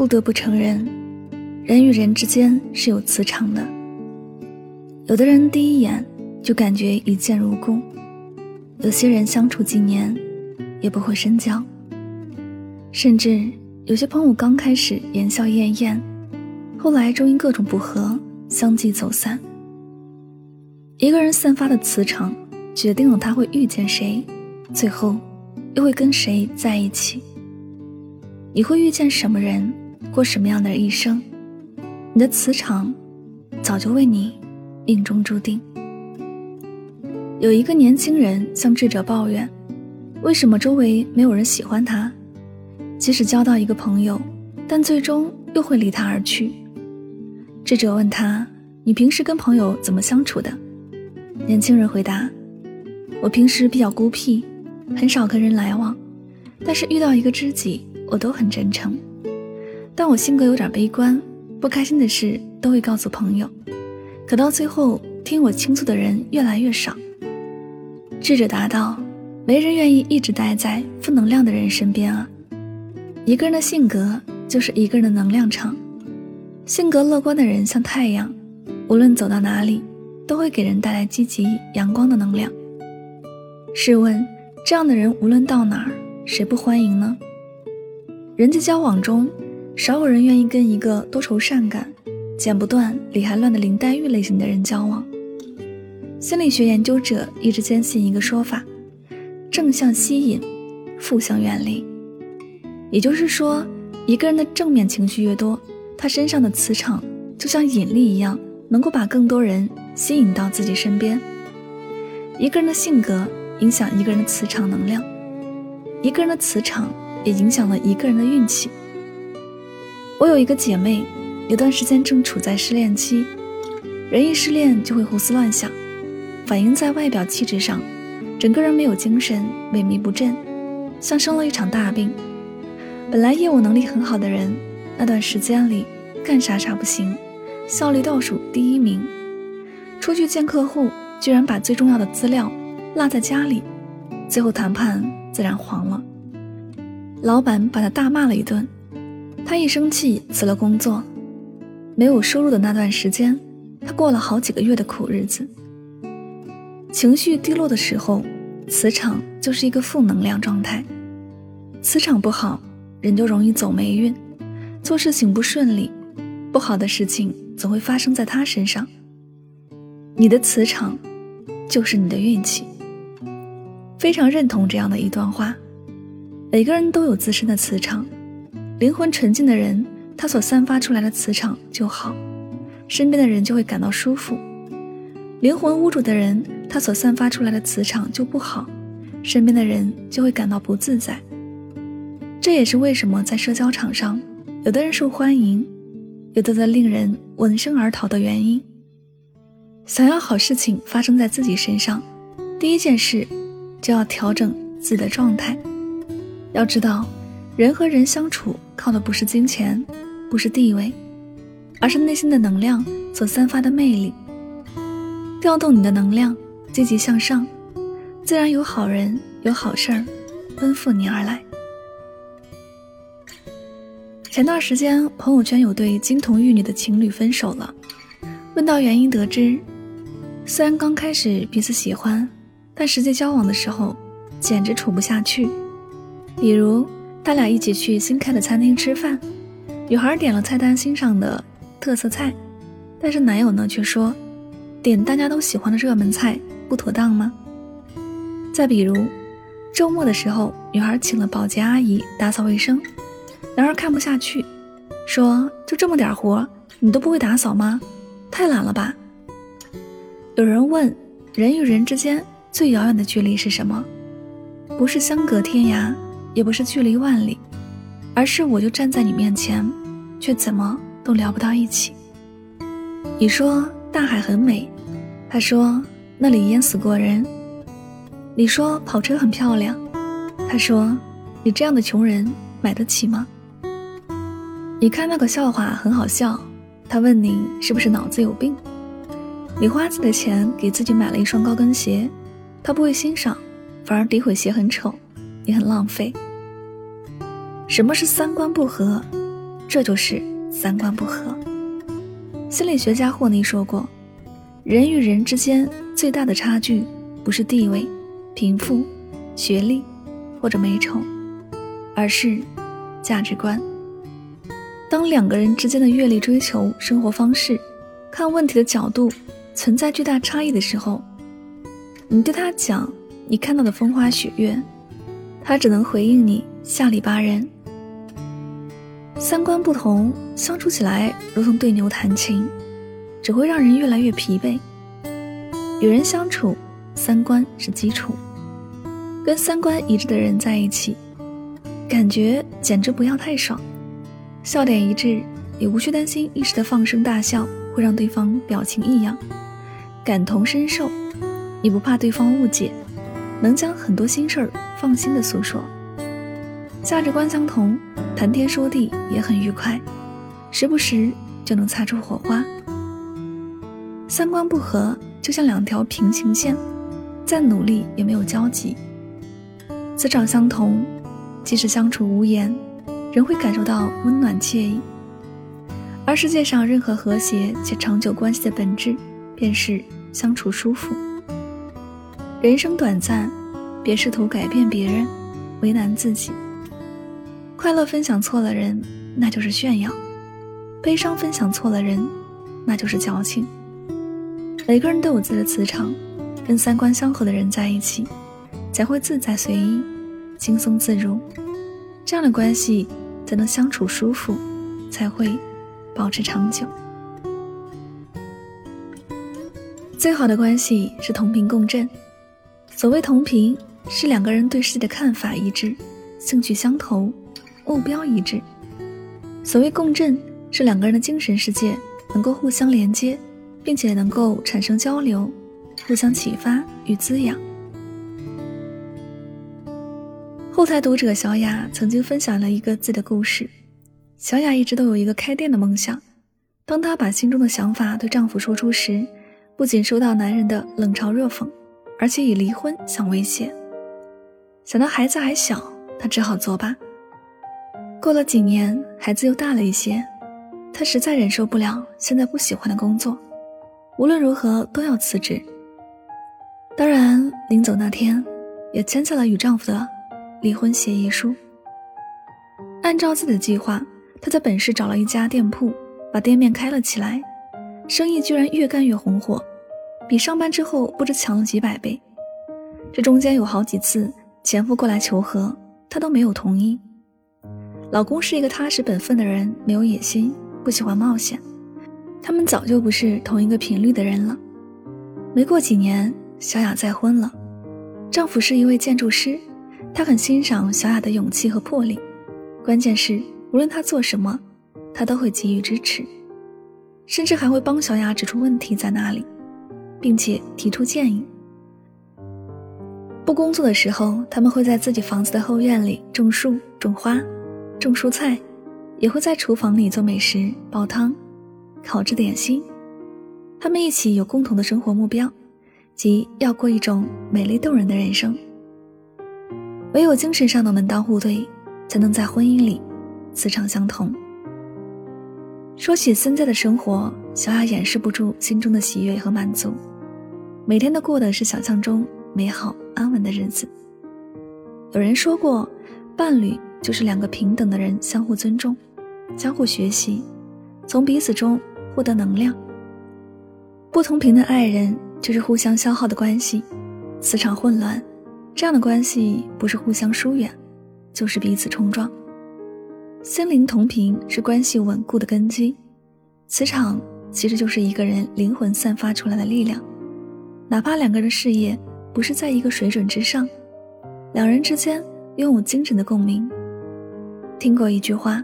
不得不承认，人与人之间是有磁场的。有的人第一眼就感觉一见如故，有些人相处几年也不会深交，甚至有些朋友刚开始言笑晏晏，后来终因各种不和相继走散。一个人散发的磁场，决定了他会遇见谁，最后又会跟谁在一起。你会遇见什么人？过什么样的一生，你的磁场早就为你命中注定。有一个年轻人向智者抱怨，为什么周围没有人喜欢他？即使交到一个朋友，但最终又会离他而去。智者问他：“你平时跟朋友怎么相处的？”年轻人回答：“我平时比较孤僻，很少跟人来往，但是遇到一个知己，我都很真诚。”但我性格有点悲观，不开心的事都会告诉朋友，可到最后听我倾诉的人越来越少。智者答道：“没人愿意一直待在负能量的人身边啊。一个人的性格就是一个人的能量场，性格乐观的人像太阳，无论走到哪里，都会给人带来积极阳光的能量。试问，这样的人无论到哪儿，谁不欢迎呢？人际交往中。”少有人愿意跟一个多愁善感、剪不断、理还乱的林黛玉类型的人交往。心理学研究者一直坚信一个说法：正向吸引，负向远离。也就是说，一个人的正面情绪越多，他身上的磁场就像引力一样，能够把更多人吸引到自己身边。一个人的性格影响一个人的磁场能量，一个人的磁场也影响了一个人的运气。我有一个姐妹，有段时间正处在失恋期，人一失恋就会胡思乱想，反映在外表气质上，整个人没有精神，萎靡不振，像生了一场大病。本来业务能力很好的人，那段时间里干啥啥不行，效率倒数第一名，出去见客户居然把最重要的资料落在家里，最后谈判自然黄了，老板把他大骂了一顿。他一生气辞了工作，没有收入的那段时间，他过了好几个月的苦日子。情绪低落的时候，磁场就是一个负能量状态，磁场不好，人就容易走霉运，做事情不顺利，不好的事情总会发生在他身上。你的磁场就是你的运气。非常认同这样的一段话：每个人都有自身的磁场。灵魂纯净的人，他所散发出来的磁场就好，身边的人就会感到舒服；灵魂污浊的人，他所散发出来的磁场就不好，身边的人就会感到不自在。这也是为什么在社交场上，有的人受欢迎，有的则令人闻声而逃的原因。想要好事情发生在自己身上，第一件事就要调整自己的状态。要知道。人和人相处，靠的不是金钱，不是地位，而是内心的能量所散发的魅力。调动你的能量，积极向上，自然有好人有好事儿奔赴你而来。前段时间，朋友圈有对金童玉女的情侣分手了，问到原因，得知虽然刚开始彼此喜欢，但实际交往的时候，简直处不下去。比如。他俩一起去新开的餐厅吃饭，女孩点了菜单欣赏的特色菜，但是男友呢却说，点大家都喜欢的热门菜不妥当吗？再比如，周末的时候，女孩请了保洁阿姨打扫卫生，男孩看不下去，说：“就这么点活，你都不会打扫吗？太懒了吧？”有人问：人与人之间最遥远的距离是什么？不是相隔天涯，也不是距离万里，而是我就站在你面前，却怎么都聊不到一起。你说大海很美，他说那里淹死过人。你说跑车很漂亮，他说：“你这样的穷人买得起吗？”你看那个笑话很好笑，他问你是不是脑子有病？你花自己的钱给自己买了一双高跟鞋，他不会欣赏，反而诋毁鞋很丑，你很浪费。什么是三观不合？这就是三观不合。心理学家霍尼说过，人与人之间最大的差距不是地位。贫富、学历或者美丑，而是价值观。当两个人之间的阅历、追求、生活方式、看问题的角度存在巨大差异的时候，你对他讲你看到的风花雪月，他只能回应你下里巴人。三观不同，相处起来如同对牛弹琴，只会让人越来越疲惫。与人相处。三观是基础，跟三观一致的人在一起，感觉简直不要太爽。笑点一致，也无需担心一时的放声大笑会让对方表情异样。感同身受，你不怕对方误解，能将很多心事儿放心的诉说。价值观相同，谈天说地也很愉快，时不时就能擦出火花。三观不合，就像两条平行线。再努力也没有交集。磁场相同，即使相处无言，仍会感受到温暖惬意。而世界上任何和谐且长久关系的本质，便是相处舒服。人生短暂，别试图改变别人，为难自己。快乐分享错了人，那就是炫耀；悲伤分享错了人，那就是矫情。每个人都有自己的磁场。跟三观相合的人在一起，才会自在随意、轻松自如，这样的关系才能相处舒服，才会保持长久。最好的关系是同频共振。所谓同频，是两个人对世界的看法一致，兴趣相投，目标一致；所谓共振，是两个人的精神世界能够互相连接，并且能够产生交流。互相启发与滋养。后台读者小雅曾经分享了一个自己的故事。小雅一直都有一个开店的梦想，当她把心中的想法对丈夫说出时，不仅收到男人的冷嘲热讽，而且以离婚相威胁。想到孩子还小，她只好作罢。过了几年，孩子又大了一些，她实在忍受不了现在不喜欢的工作，无论如何都要辞职。当然，临走那天，也签下了与丈夫的离婚协议书。按照自己的计划，她在本市找了一家店铺，把店面开了起来，生意居然越干越红火，比上班之后不知强了几百倍。这中间有好几次前夫过来求和，她都没有同意。老公是一个踏实本分的人，没有野心，不喜欢冒险，他们早就不是同一个频率的人了。没过几年。小雅再婚了，丈夫是一位建筑师，他很欣赏小雅的勇气和魄力。关键是，无论她做什么，他都会给予支持，甚至还会帮小雅指出问题在哪里，并且提出建议。不工作的时候，他们会在自己房子的后院里种树、种花、种蔬菜，也会在厨房里做美食、煲汤、烤制点心。他们一起有共同的生活目标。即要过一种美丽动人的人生。唯有精神上的门当户对，才能在婚姻里磁场相同。说起现在的生活，小雅掩饰不住心中的喜悦和满足，每天都过的是想象中美好安稳的日子。有人说过，伴侣就是两个平等的人相互尊重，相互学习，从彼此中获得能量。不同频的爱人。就是互相消耗的关系，磁场混乱，这样的关系不是互相疏远，就是彼此冲撞。心灵同频是关系稳固的根基，磁场其实就是一个人灵魂散发出来的力量。哪怕两个人事业不是在一个水准之上，两人之间拥有精神的共鸣。听过一句话：“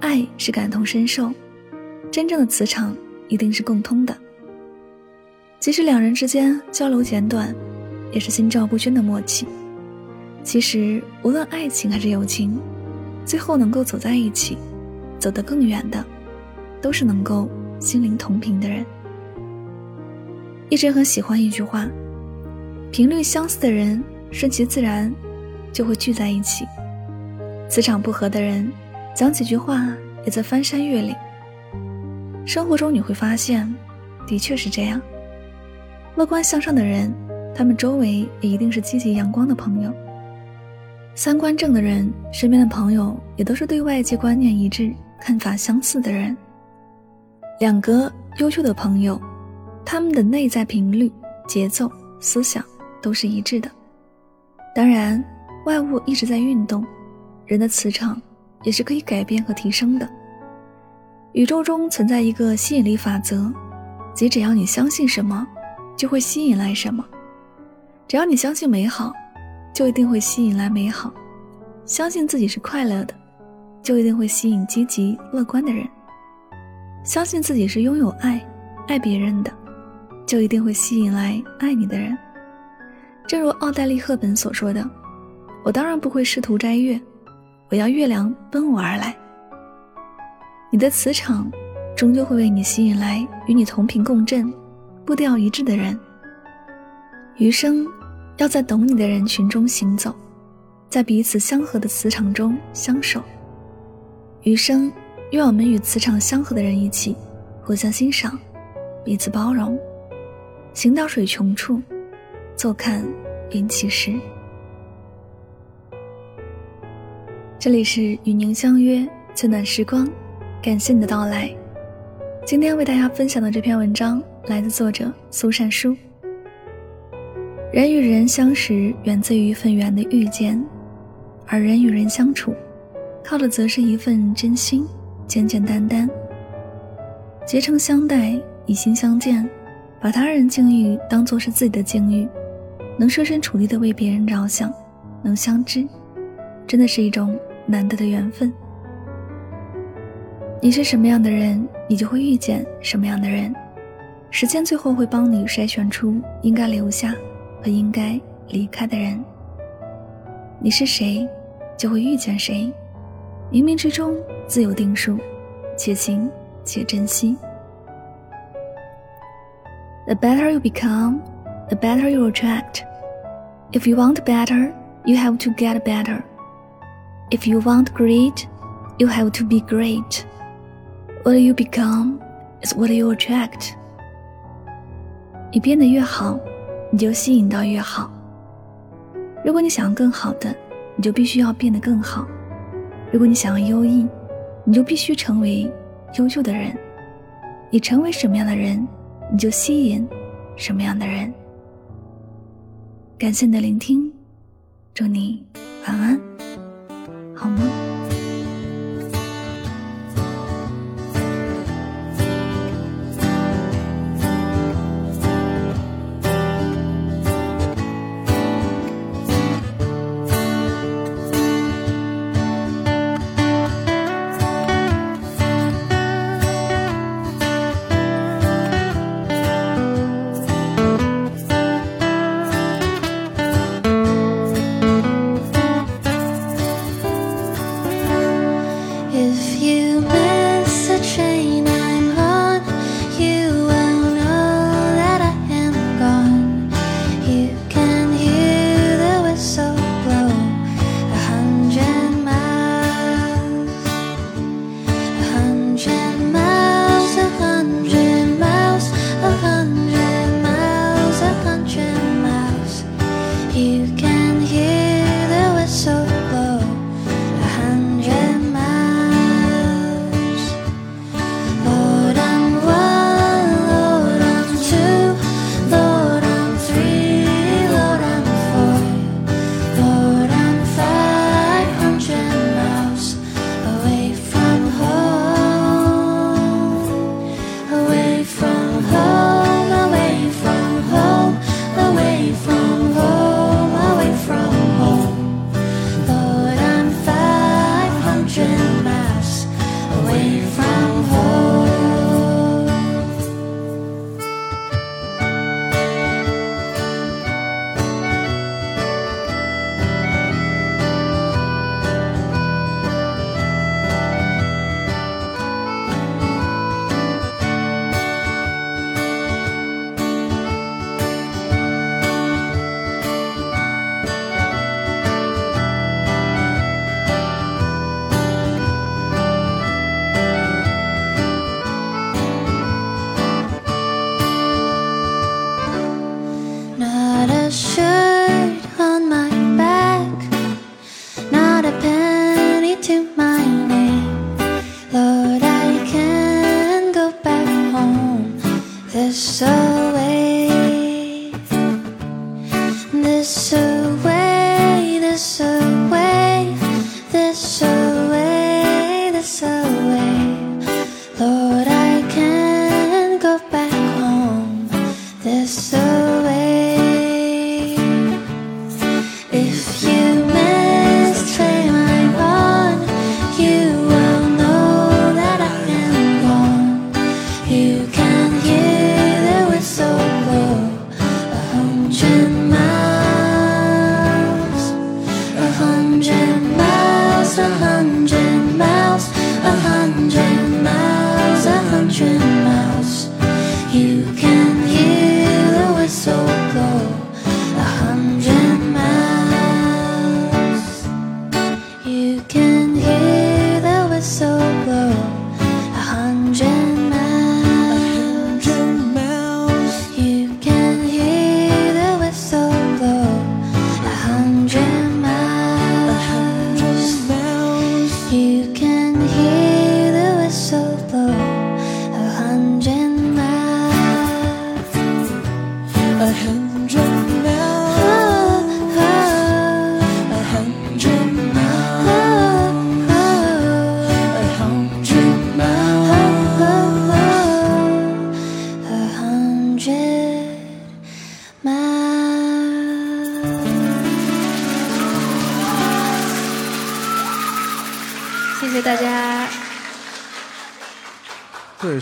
爱是感同身受，真正的磁场一定是共通的。”即使两人之间交流简短，也是心照不宣的默契。其实，无论爱情还是友情，最后能够走在一起，走得更远的，都是能够心灵同频的人。一直很喜欢一句话：频率相似的人，顺其自然就会聚在一起；磁场不合的人，讲几句话也在翻山越岭。生活中你会发现，的确是这样。乐观向上的人，他们周围也一定是积极阳光的朋友。三观正的人，身边的朋友也都是对外界观念一致、看法相似的人。两个优秀的朋友，他们的内在频率、节奏、思想都是一致的。当然，外物一直在运动，人的磁场也是可以改变和提升的。宇宙中存在一个吸引力法则，即只要你相信什么。就会吸引来什么？只要你相信美好，就一定会吸引来美好；相信自己是快乐的，就一定会吸引积极乐观的人；相信自己是拥有爱、爱别人的，就一定会吸引来爱你的人。正如奥黛丽·赫本所说的：“我当然不会试图摘月，我要月亮奔我而来。”你的磁场终究会为你吸引来与你同频共振。步调一致的人，余生要在懂你的人群中行走，在彼此相合的磁场中相守。余生愿我们与磁场相合的人一起，互相欣赏，彼此包容，行到水穷处，坐看云起时。这里是与您相约最暖时光，感谢你的到来。今天为大家分享的这篇文章。来自作者苏善书。人与人相识，源自于一份缘的遇见；而人与人相处，靠的则是一份真心，简简单单。结诚相待，以心相见，把他人境遇当做是自己的境遇，能设身处地的为别人着想，能相知，真的是一种难得的缘分。你是什么样的人，你就会遇见什么样的人。时间最后会帮你筛选出应该留下和应该离开的人。你是谁，就会遇见谁。冥冥之中自有定数，且行且珍惜。The better you become, the better you attract. If you want better, you have to get better. If you want great, you have to be great. What you become is what you attract. 你变得越好，你就吸引到越好。如果你想要更好的，你就必须要变得更好。如果你想要优异，你就必须成为优秀的人。你成为什么样的人， 你就吸引什么样的人。感谢你的聆听，祝你晚安，好梦。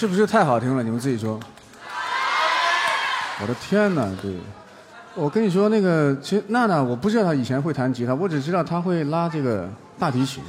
是不是太好听了？你们自己说。我的天哪，对，我跟你说，那个其实娜娜，我不知道她以前会弹吉他，我只知道她会拉这个大提琴。